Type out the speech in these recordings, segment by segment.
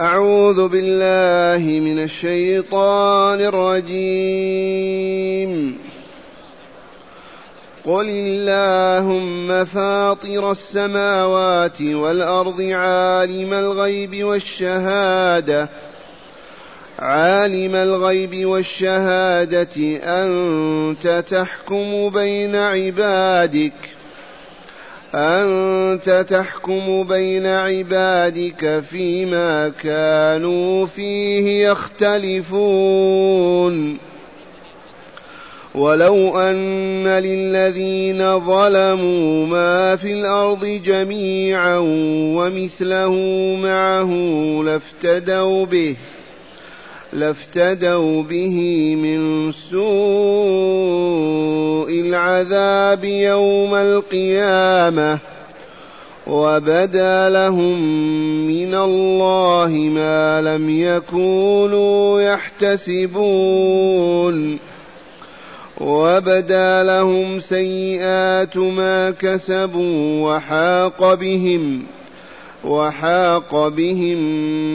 أعوذ بالله من الشيطان الرجيم. قل اللهم فاطر السماوات والأرض عالم الغيب والشهادة. عالم الغيب والشهادة أنت تحكم بين عبادك. أنت تحكم بين عبادك فيما كانوا فيه يختلفون. ولو أن للذين ظلموا ما في الأرض جميعا ومثله معه لافتدوا به لافتدوا به من سوء العذاب يوم القيامة وبدا لهم من الله ما لم يكونوا يحتسبون وبدا لهم سيئات ما كسبوا وحاق بهم وحاق بهم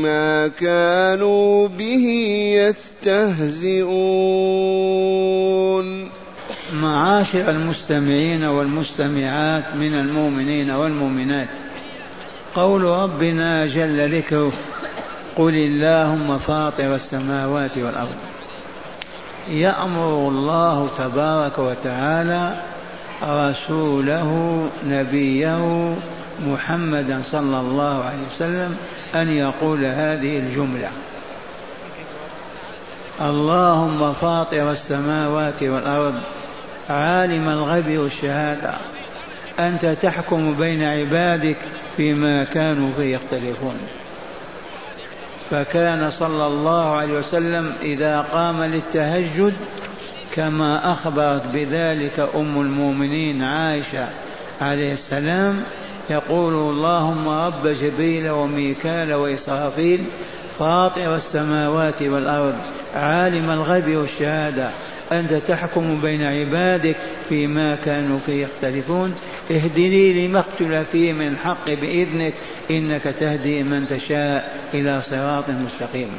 ما كانوا به يستهزئون معاشر المستمعين والمستمعات من المؤمنين والمؤمنات. قول ربنا جل ذكره قل اللهم فاطر السماوات والأرض. يأمر الله تبارك وتعالى رسوله نبيه محمدا صلى الله عليه وسلم أن يقول هذه الجملة اللهم فاطر السماوات والأرض عالم الغيب والشهادة. أنت تحكم بين عبادك فيما كانوا فيه يختلفون. فكان صلى الله عليه وسلم إذا قام للتهجد كما أخبرت بذلك أم المؤمنين عائشة عليه السلام يقول اللهم رب جبريل وميكال وإسرافيل فاطر السماوات والأرض عالم الغيب والشهادة أنت تحكم بين عبادك فيما كانوا فيه يختلفون. اهدني لما اختلف فيه من الحق بإذنك إنك تهدي من تشاء إلى صراط مستقيم.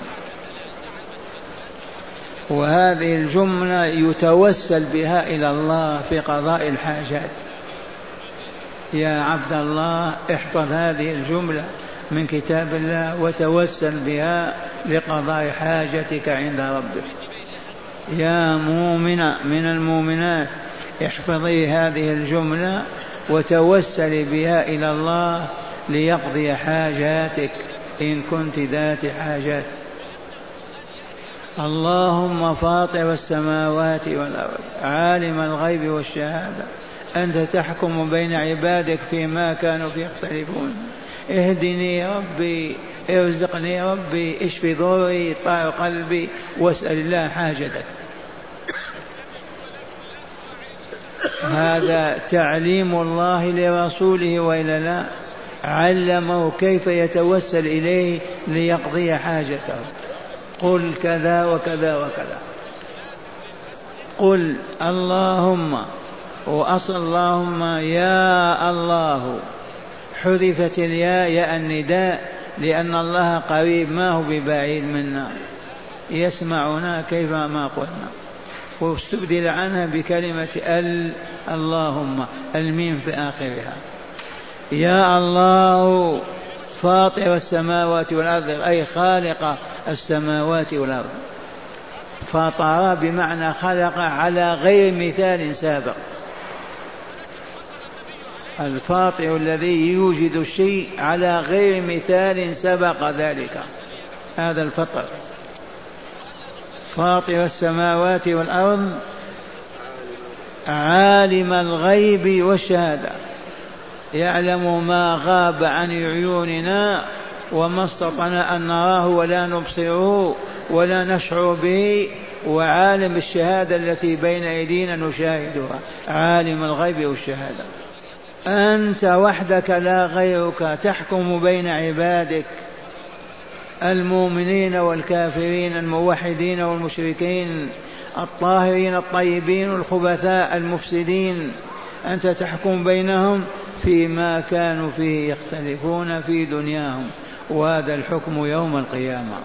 وهذه الجملة يتوسل بها إلى الله في قضاء الحاجات. يا عبد الله احفظ هذه الجملة من كتاب الله وتوسل بها لقضاء حاجتك عند ربك. يا مؤمنة من المؤمنات احفظي هذه الجملة وتوسلي بها إلى الله ليقضي حاجاتك إن كنت ذات حاجات. اللهم فاطر السماوات والأرض عالم الغيب والشهادة أنت تحكم بين عبادك فيما كانوا فيه يختلفون. اهدني ربي ارزقني ربي اشف ضري طار قلبي واسأل الله حاجتك. هذا تعليم الله لرسوله وإلا لا؟ علمه كيف يتوسل إليه ليقضي حاجته. قل كذا وكذا وكذا. قل اللهم وأصل اللهم يا الله. حذفت الياء ياء النداء لأن الله قريب ما هو ببعيد منا؟ يسمعنا كيف ما قلنا. واستبدل عنها بكلمة ال اللهم. الميم في آخرها. يا الله فاطر السماوات والأرض أي خالق السماوات والأرض. فطر بمعنى خلق على غير مثال سابق. الفاطر الذي يوجد الشيء على غير مثال سبق ذلك. هذا الفطر. فاطر السماوات والأرض عالم الغيب والشهادة. يعلم ما غاب عن عيوننا وما استطعنا أن نراه ولا نبصره ولا نشعر به. وعالم الشهادة التي بين أيدينا نشاهدها. عالم الغيب والشهادة. أنت وحدك لا غيرك تحكم بين عبادك. المؤمنين والكافرين الموحدين والمشركين الطاهرين الطيبين والخبثاء المفسدين. أنت تحكم بينهم فيما كانوا فيه يختلفون في دنياهم وهذا الحكم يوم القيامة.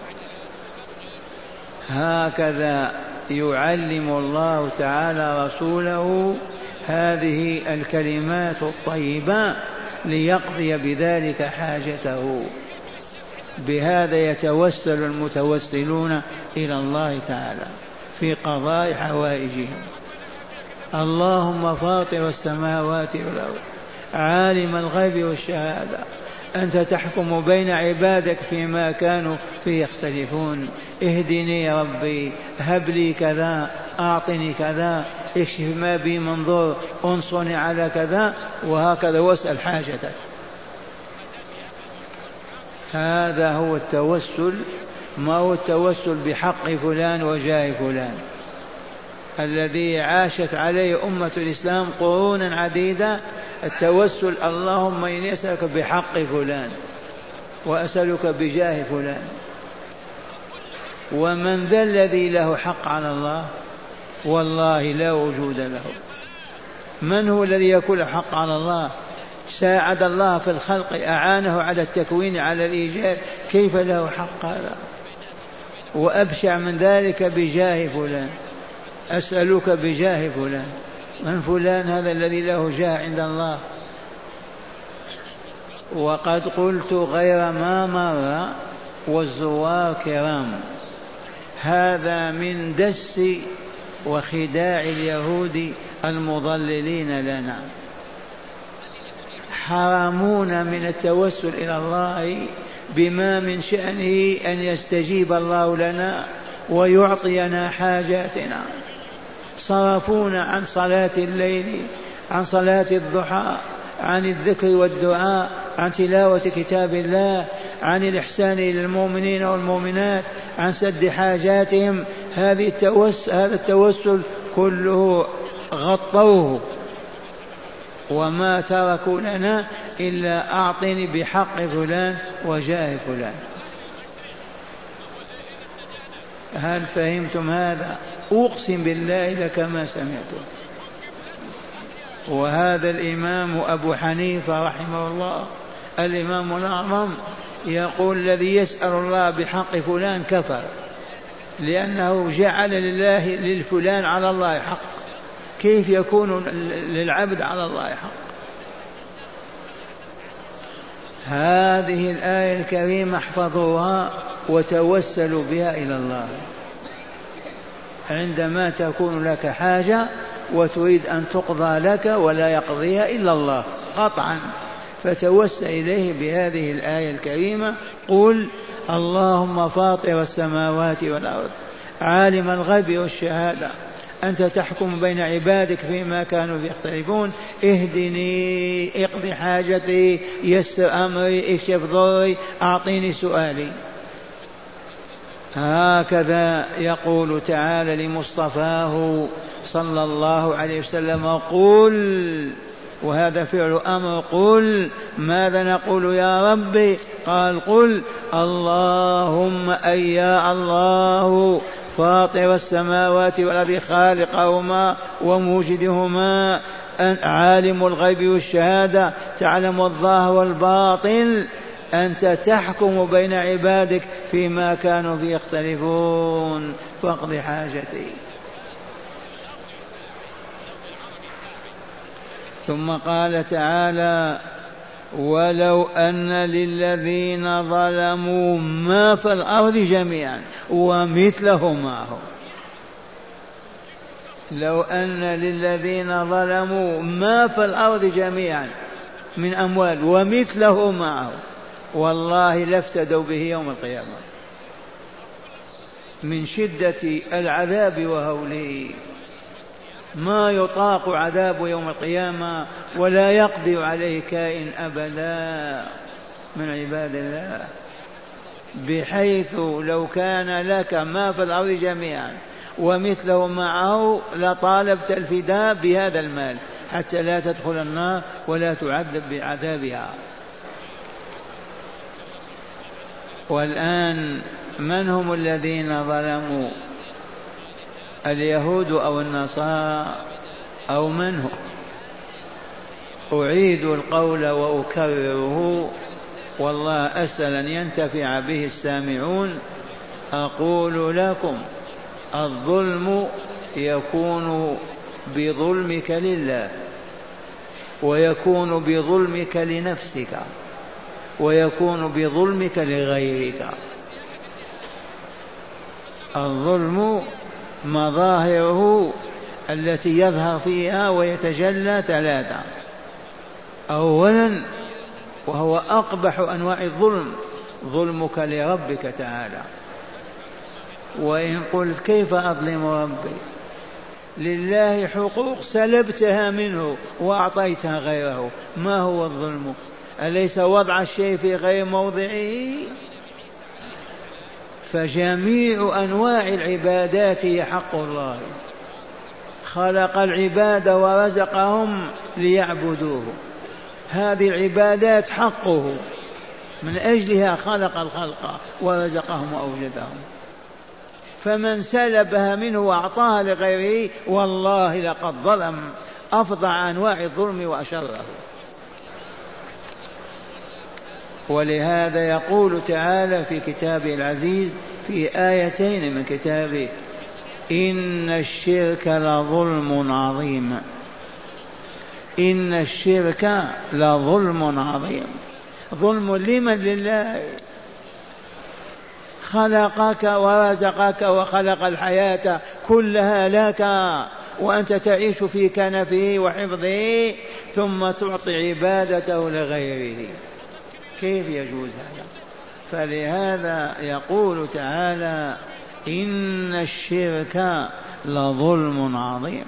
هكذا يعلم الله تعالى رسوله هذه الكلمات الطيبة ليقضي بذلك حاجته. بهذا يتوسل المتوسلون إلى الله تعالى في قضاء حوائجهم. اللهم فاطر السماوات والأرض عالم الغيب والشهادة أنت تحكم بين عبادك فيما كانوا فيه يختلفون. اهدني يا ربي هب لي كذا أعطني كذا اكشف ما بي منظور انصرني على كذا وهكذا واسأل حاجتك. هذا هو التوسل. ما هو التوسل بحق فلان وجاه فلان؟ الذي عاشت عليه أمة الإسلام قرونا عديدة. التوسل اللهم إني أسألك بحق فلان وأسألك بجاه فلان. ومن ذا الذي له حق على الله؟ والله لا وجود له. من هو الذي يكون حق على الله؟ ساعد الله في الخلق أعانه على التكوين على الإيجاد كيف له حق هذا؟ وأبشع من ذلك بجاه فلان. أسألك بجاه فلان. من فلان هذا الذي له جاه عند الله؟ وقد قلت غير ما مر والزوار كرام هذا من دس وخداع اليهود المضللين لنا. حرمون من التوسل إلى الله بما من شأنه أن يستجيب الله لنا ويعطينا حاجاتنا. صرفونا عن صلاة الليل عن صلاة الضحى عن الذكر والدعاء عن تلاوة كتاب الله عن الإحسان إلى المؤمنين والمؤمنات عن سد حاجاتهم هذه التوسل هذا التوسل كله غطوه. وما تركوا لنا إلا أعطني بحق فلان وجاه فلان. هل فهمتم هذا؟ أقسم بالله لكما سمعتم. وهذا الإمام أبو حنيفة رحمه الله الإمام الأعظم يقول الذي يسأل الله بحق فلان كفر. لأنه جعل لله للفلان على الله حق. كيف يكون للعبد على الله حق؟ هذه الآية الكريمة احفظوها وتوسلوا بها إلى الله. عندما تكون لك حاجة وتريد أن تقضى لك ولا يقضيها إلا الله قطعا. فتوسل إليه بهذه الآية الكريمة. قل اللهم فاطر السماوات والأرض عالم الغيب والشهادة أنت تحكم بين عبادك فيما كانوا يختلفون اهدني اقض حاجتي يسر أمري اكشف ضري أعطيني سؤالي. هكذا يقول تعالى لمصطفاه صلى الله عليه وسلم قل وهذا فعل أمر قل ماذا نقول يا ربي؟ قال قل اللهم أي يا الله فاطر السماوات والأرض خالقهما وموجدهما عالم الغيب والشهادة تعلم الظاهر والباطن أنت تحكم بين عبادك فيما كانوا فيه يختلفون. فاقض حاجتي. ثم قال تعالى ولو أن للذين ظلموا ما في الأرض جميعا ومثله معه لو أن للذين ظلموا ما في الأرض جميعا من أموال ومثله معه والله لافتدوا به يوم القيامة. من شدة العذاب وهوله ما يطاق عذاب يوم القيامة ولا يقدر عليه كائن أبدا. من عباد الله بحيث لو كان لك ما في الأرض جميعا ومثله معه لطالبت الفداء بهذا المال حتى لا تدخل النار ولا تعذب بعذابها. والآن من هم الذين ظلموا؟ اليهود أو النصارى أو من هو؟ أعيد القول وأكرره. والله أسأل أن ينتفع به السامعون. أقول لكم الظلم يكون بظلمك لله ويكون بظلمك لنفسك ويكون بظلمك لغيرك. الظلم مظاهره التي يظهر فيها ويتجلى ثلاثة. أولا وهو أقبح أنواع الظلم ظلمك لربك تعالى. وإن قلت كيف أظلم ربي؟ لله حقوق سلبتها منه وأعطيتها غيره. ما هو الظلم؟ أليس وضع الشيء في غير موضعه؟ فجميع أنواع العبادات هي حق الله. خلق العباد ورزقهم ليعبدوه. هذه العبادات حقه. من أجلها خلق الخلق ورزقهم وأوجدهم. فمن سلبها منه وأعطاها لغيره والله لقد ظلم. أفظع أنواع الظلم وأشره. ولهذا يقول تعالى في كتابه العزيز في آيتين من كتابه إن الشرك لظلم عظيم. إن الشرك لظلم عظيم. ظلم لمن لله؟ خلقك ورزقك وخلق الحياة كلها لك وأنت تعيش في كنفه وحفظه ثم تعطي عبادته لغيره. كيف يجوز هذا؟ فلهذا يقول تعالى إن الشرك لظلم عظيم.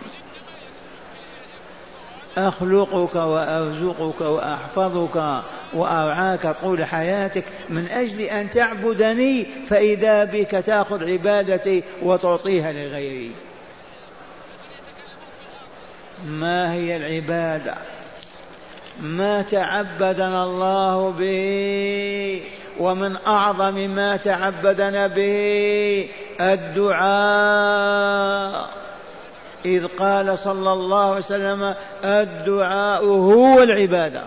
أخلقك وأرزقك وأحفظك وأرعاك طول حياتك من أجل أن تعبدني فإذا بك تأخذ عبادتي وتعطيها لغيري. ما هي العبادة؟ ما تعبدنا الله به ومن أعظم ما تعبدنا به الدعاء. إذ قال صلى الله عليه وسلم الدعاء هو العبادة.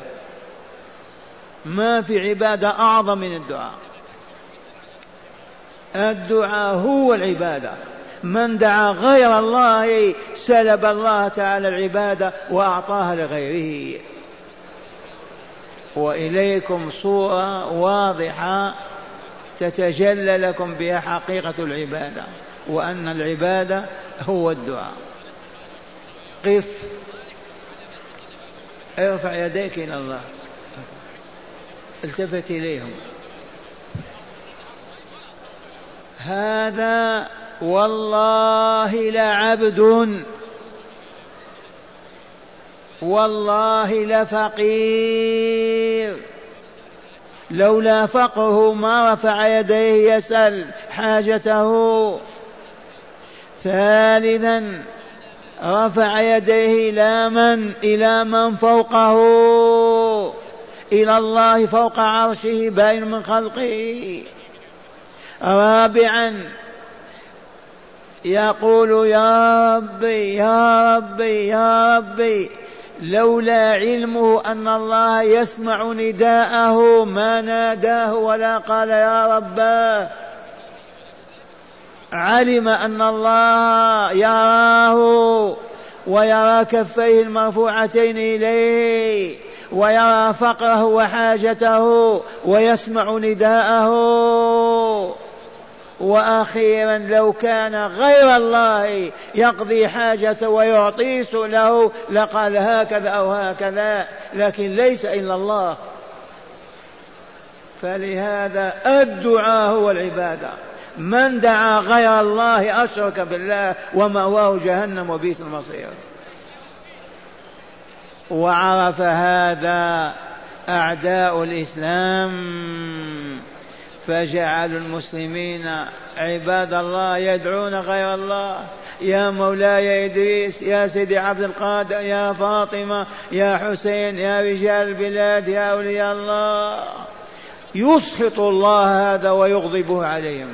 ما في عبادة أعظم من الدعاء. الدعاء هو العبادة. من دعا غير الله سلب الله تعالى العبادة وأعطاها لغيره. وإليكم صورة واضحة تتجلى لكم بها حقيقة العبادة وأن العبادة هو الدعاء. قف. ارفع يديك إلى الله. التفت إليهم. هذا والله لعبد والله لفقير. لولا فقره ما رفع يديه يسأل حاجته. ثالثا رفع يديه إلى من؟ إلى من فوقه؟ إلى الله فوق عرشه باين من خلقه. رابعا يقول يا ربي يا ربي يا ربي لولا علمه أن الله يسمع نداءه ما ناداه ولا قال يا رباه علم أن الله يراه ويرى كفيه المرفوعتين إليه ويرى فقره وحاجته ويسمع نداءه. وأخيرا لو كان غير الله يقضي حاجته ويعطي له لقال هكذا أو هكذا لكن ليس إلا الله. فلهذا الدعاء هو العبادة. من دعا غير الله أشرك بالله ومأواه جهنم وبئس المصير. وعرف هذا أعداء الإسلام. فجعلوا المسلمين عباد الله يدعون غير الله. يا مولاي إدريس يا سيدي عبد القادر يا فاطمة يا حسين يا رجال البلاد يا أولياء الله. يسخط الله هذا ويغضبه عليهم.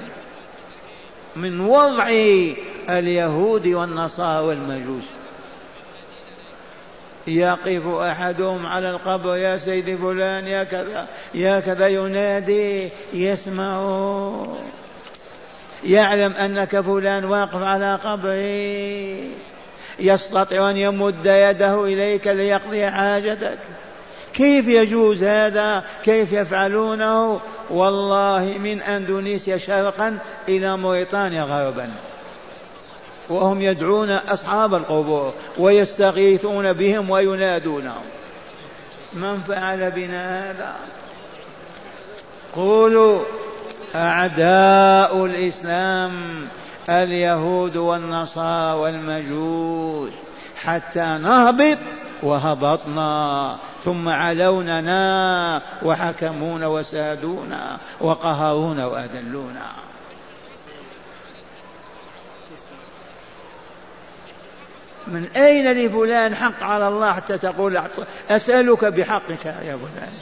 من وضع اليهود والنصارى والمجوس. يقف أحدهم على القبر يا سيدي فلان يا كذا يا كذا. ينادي يسمع. يعلم أنك فلان واقف على قبره يستطيع أن يمد يده إليك ليقضي حاجتك. كيف يجوز هذا؟ كيف يفعلونه؟ والله من أندونيسيا شرقا إلى موريتانيا غربا. وهم يدعون أصحاب القبور ويستغيثون بهم وينادونهم. من فعل بنا هذا؟ قولوا أعداء الإسلام اليهود والنصارى والمجوس حتى نهبط وهبطنا ثم علوننا وحكمونا وسادونا وقهرونا وأذلونا. من أين لفلان حق على الله حتى تقول أسألك بحقك يا فلان.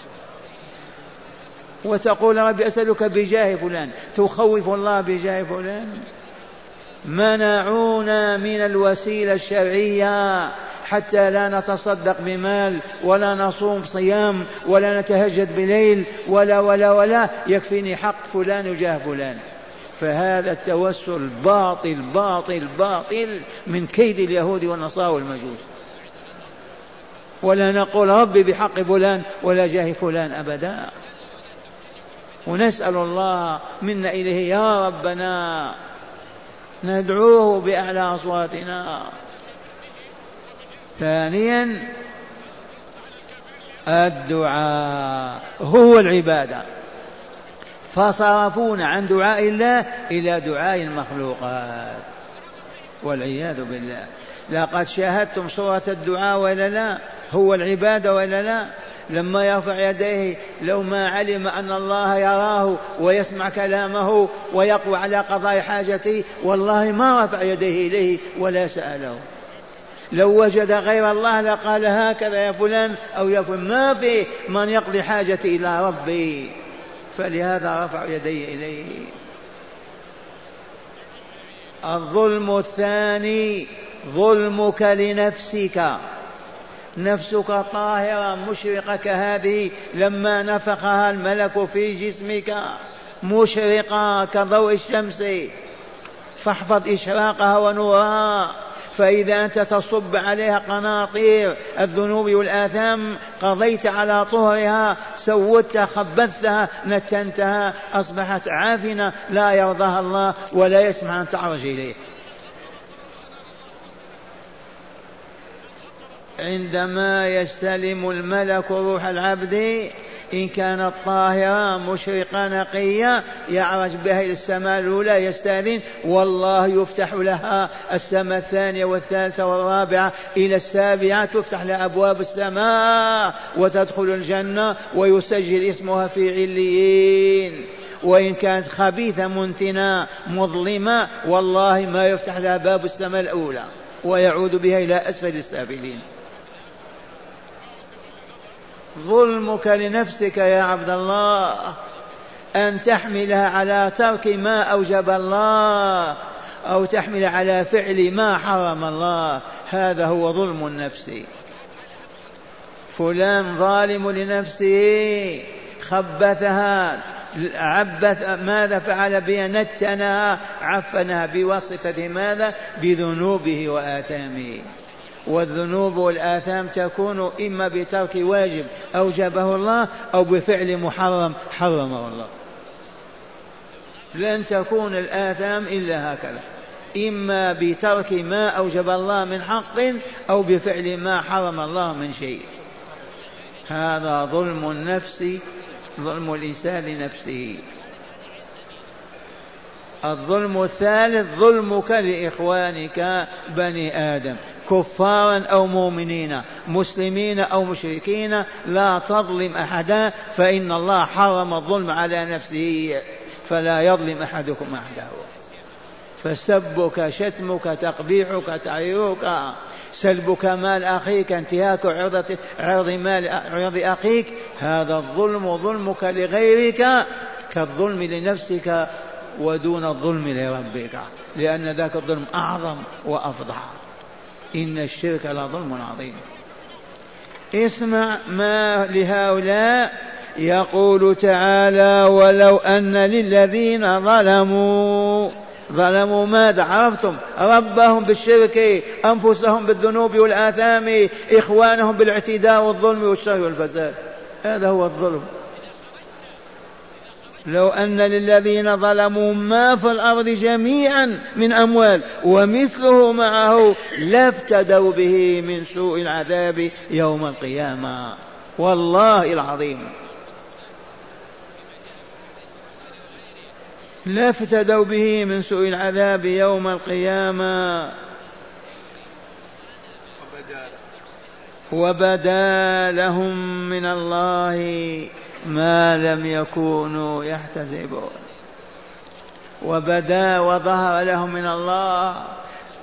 وتقول ربي أسألك بجاه فلان. تخوف الله بجاه فلان. منعونا من الوسيلة الشرعية حتى لا نتصدق بمال ولا نصوم صيام ولا نتهجد بليل ولا ولا ولا. يكفيني حق فلان وجاه فلان. فهذا التوسل باطل باطل باطل من كيد اليهود والنصارى والمجوس. ولا نقول ربي بحق فلان ولا جاه فلان أبدا. ونسأل الله منا إليه يا ربنا ندعوه بأعلى أصواتنا. ثانيا الدعاء هو العبادة. فصرفونا عن دعاء الله إلى دعاء المخلوقات. والعياذ بالله. لقد شاهدتم صورة الدعاء ولا لا؟ هو العبادة ولا لا؟ لما يرفع يديه لو ما علم أن الله يراه ويسمع كلامه ويقوى على قضاء حاجته والله ما رفع يديه إليه ولا سأله. لو وجد غير الله لقال هكذا يا فلان أو يا فلان. ما في من يقضي حاجتي إلى ربي. فلهذا رفع يديه إليه. الظلم الثاني ظلمك لنفسك. نفسك طاهرة مشرقة كهذه لما نفخها الملك في جسمك مشرقة كضوء الشمس. فاحفظ إشراقها ونورها. فإذا أنت تصب عليها قناطير الذنوب والآثام قضيت على طهرها سودتها خبثتها نتنتها أصبحت عافنة لا يرضاها الله ولا يسمع أن تعرج إليه. عندما يستلم الملك روح العبد إن كانت طاهرة مشرقة نقية يعرج بها إلى السماء الأولى يستأذن والله يفتح لها السماء الثانية والثالثة والرابعة إلى السابعة تفتح لها أبواب السماء وتدخل الجنة ويسجل اسمها في عليين. وإن كانت خبيثة منتنة مظلمة والله ما يفتح لها باب السماء الأولى ويعود بها إلى أسفل السافلين. ظلمك لنفسك يا عبد الله أن تحملها على ترك ما أوجب الله أو تحمل على فعل ما حرم الله. هذا هو ظلم النفس. فلان ظالم لنفسه خبثها عبث ماذا فعل بها نتنها عفنها بواسطة ماذا؟ بذنوبه وآثامه. والذنوب والآثام تكون إما بترك واجب أوجبه الله أو بفعل محرم حرمه الله. لن تكون الآثام إلا هكذا. إما بترك ما أوجب الله من حق أو بفعل ما حرم الله من شيء. هذا ظلم النفس ظلم الإنسان لنفسه. الظلم الثالث ظلمك لإخوانك بني آدم. كفارا أو مؤمنين مسلمين أو مشركين لا تظلم أحدا فإن الله حرم الظلم على نفسه فلا يظلم أحدكم أحده فسبك شتمك تقبيحك تعيرك سلبك مال أخيك انتهاك عرض عرض مال عرض أخيك هذا الظلم ظلمك لغيرك كالظلم لنفسك ودون الظلم لربك لأن ذاك الظلم أعظم وأفضح إن الشرك لظلم عظيم. اسمع ما لهؤلاء يقول تعالى ولو أن للذين ظلموا ظلموا ماذا؟ عرفتم؟ ربهم بالشرك أنفسهم بالذنوب والآثام إخوانهم بالاعتداء والظلم والشر والفساد. هذا هو الظلم. لو أن للذين ظلموا ما في الأرض جميعا من أموال ومثله معه لافتدوا به من سوء العذاب يوم القيامة. والله العظيم. لافتدوا به من سوء العذاب يوم القيامة. وبدا لهم من الله ما لم يكونوا يحتسبون. وبدا وظهر لهم من الله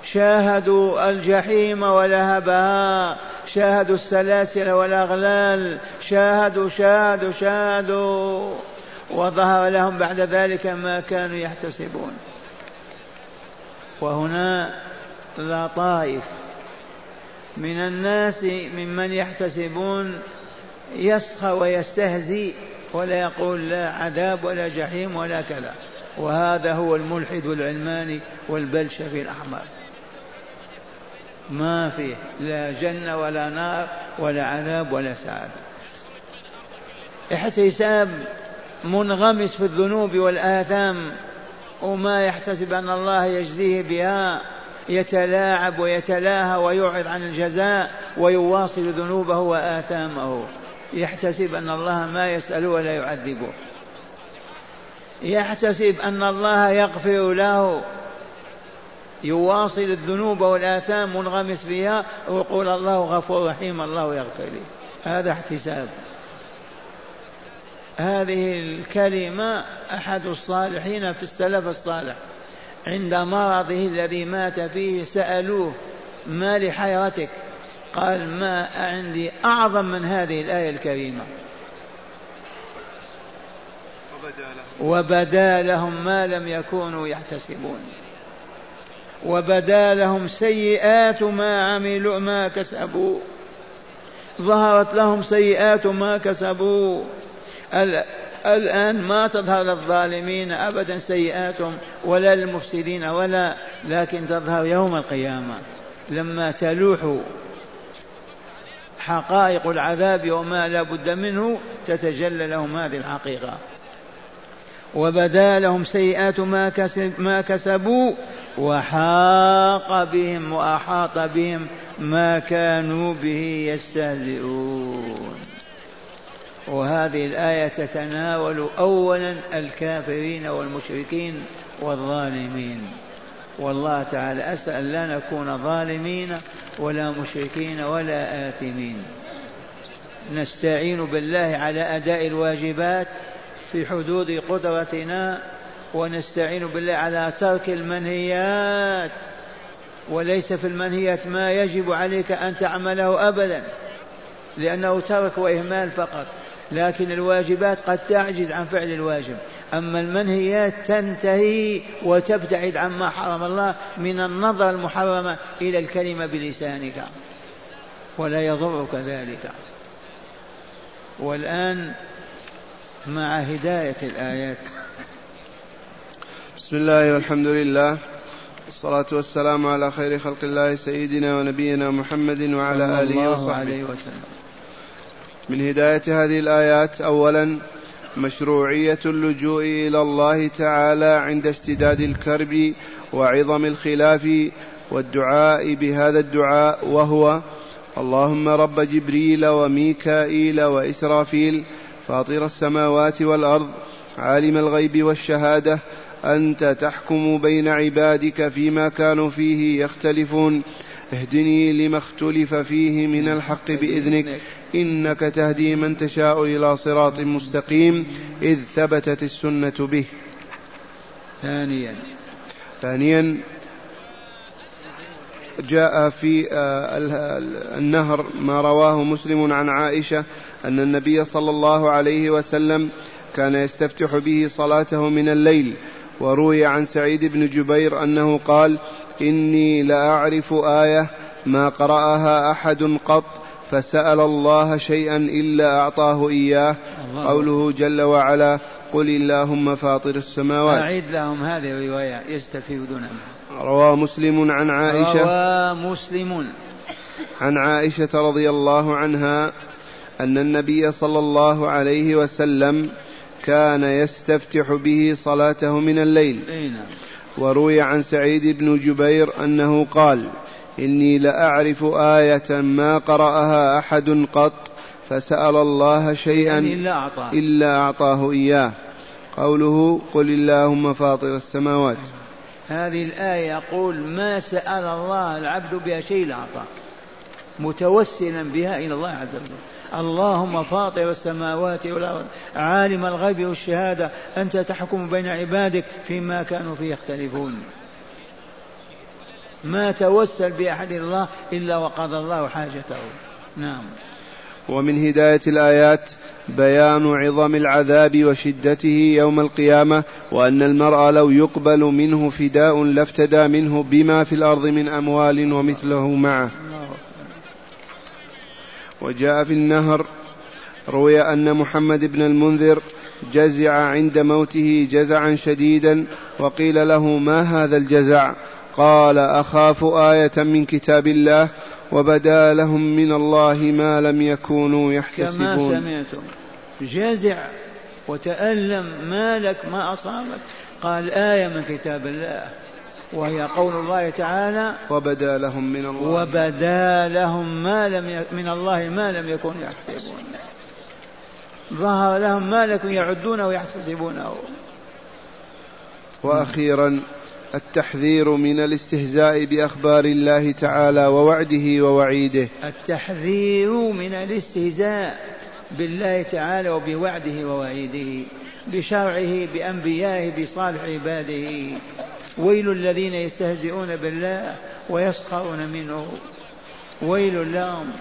شاهدوا الجحيم ولهبها شاهدوا السلاسل والأغلال شاهدوا شاهدوا شاهدوا. وظهر لهم بعد ذلك ما كانوا يحتسبون. وهنا لطائف. من الناس ممن يحتسبون يسخى ويستهزي ولا يقول لا عذاب ولا جحيم ولا كذا. وهذا هو الملحد العلماني والبلشفي الأحمر. ما فيه لا جنة ولا نار ولا عذاب ولا سعادة. احتساب منغمس في الذنوب والآثام وما يحتسب أن الله يجزيه بها يتلاعب ويتلاهى ويعرض عن الجزاء ويواصل ذنوبه وآثامه. يحتسب أن الله ما يسأله ولا يعذبه يحتسب أن الله يغفر له. يواصل الذنوب والآثام منغمس فيها ويقول الله غفور رحيم الله يغفر لي. هذا احتساب. هذه الكلمة أحد الصالحين في السلف الصالح. عند مرضه الذي مات فيه سألوه ما لحيرتك؟ قال ما عندي أعظم من هذه الآية الكريمة. وبدا لهم. ما لم يكونوا يحتسبون. وبدا لهم سيئات ما عملوا ما كسبوا. ظهرت لهم سيئات ما كسبوا. الآن ما تظهر للظالمين أبدا سيئاتهم ولا للمفسدين ولا لكن تظهر يوم القيامة. لما تلوح حقائق العذاب وما لا بد منه تتجلى لهم هذه الحقيقة. وبدا لهم سيئات ما, كسب ما كسبوا وحاق بهم وأحاط بهم ما كانوا به يستهزئون. وهذه الآية تتناول أولا الكافرين والمشركين والظالمين. والله تعالى أسأل لا نكون ظالمين ولا مشركين ولا آثمين. نستعين بالله على أداء الواجبات في حدود قدرتنا ونستعين بالله على ترك المنهيات. وليس في المنهيات ما يجب عليك أن تعمله أبدا لأنه ترك وإهمال فقط. لكن الواجبات قد تعجز عن فعل الواجب. أما المنهيات تنتهي وتبتعد عما حرم الله من النظر المحرمة إلى الكلمة بلسانك ولا يضرك ذلك. والآن مع هداية الآيات. بسم الله والحمد لله. والصلاة والسلام على خير خلق الله سيدنا ونبينا محمد وعلى آله وصحبه. وسلم. من هداية هذه الآيات أولا مشروعية اللجوء إلى الله تعالى عند اشتداد الكرب وعظم الخلاف والدعاء بهذا الدعاء وهو اللهم رب جبريل وميكائيل وإسرافيل فاطر السماوات والأرض عالم الغيب والشهادة أنت تحكم بين عبادك فيما كانوا فيه يختلفون. اهدني لما اختلف فيه من الحق بإذنك. إنك تهدي من تشاء إلى صراط مستقيم. إذ ثبتت السنة به. ثانيا. ثانيا جاء في آه، النهر ما رواه مسلم عن عائشة أن النبي صلى الله عليه وسلم كان يستفتح به صلاته من الليل. وروي عن سعيد بن جبير أنه قال إني لأعرف آية ما قرأها أحد قط فسأل الله شيئا إلا أعطاه إياه. قوله جل وعلا قل اللهم فاطر السماوات. أعيد لهم هذه الرواية يستفيدون منها. روى مسلم عن عائشة. روى مسلم. عن عائشة رضي الله عنها أن النبي صلى الله عليه وسلم كان يستفتح به صلاته من الليل. نعم. وروي عن سعيد بن جبير أنه قال إني لأعرف آية ما قرأها أحد قط فسأل الله شيئا يعني إلا أعطاه, إلا أعطاه إياه. قوله قل اللهم فاطر السماوات. هذه الآية يقول ما سأل الله العبد بها شيء لأعطاه متوسلا بها إلى الله عز وجل. اللهم فاطر السماوات والأرض عالم الغيب والشهادة أنت تحكم بين عبادك فيما كانوا فيه يختلفون. ما توسل بأحد الله إلا وقضى الله حاجته. نعم. ومن هداية الآيات بيان عظم العذاب وشدته يوم القيامة وأن المرء لو يقبل منه فداء لافتدى منه بما في الأرض من أموال ومثله معه. وجاء في النهر روي أن محمد بن المنذر جزع عند موته جزعا شديدا وقيل له ما هذا الجزع؟ قال أخاف آية من كتاب الله وبدا لهم من الله ما لم يكونوا يحتسبون. كما سمعتم. جزع وتألم ما لك ما أصابك. قال آية من كتاب الله. وهي قول الله تعالى وبدا لهم من الله وبدا لهم ما لم ي... من الله ما لم يكونوا يحتسبون. ظهر لهم ما لكم يعدونه ويحتسبونه. وأخيرا التحذير من الاستهزاء بأخبار الله تعالى ووعده ووعيده. التحذير من الاستهزاء بالله تعالى وبوعده ووعيده بشرعه بأنبيائه بصالح عباده. ويل الذين يستهزئون بالله ويسخرون منه. ويل لهم.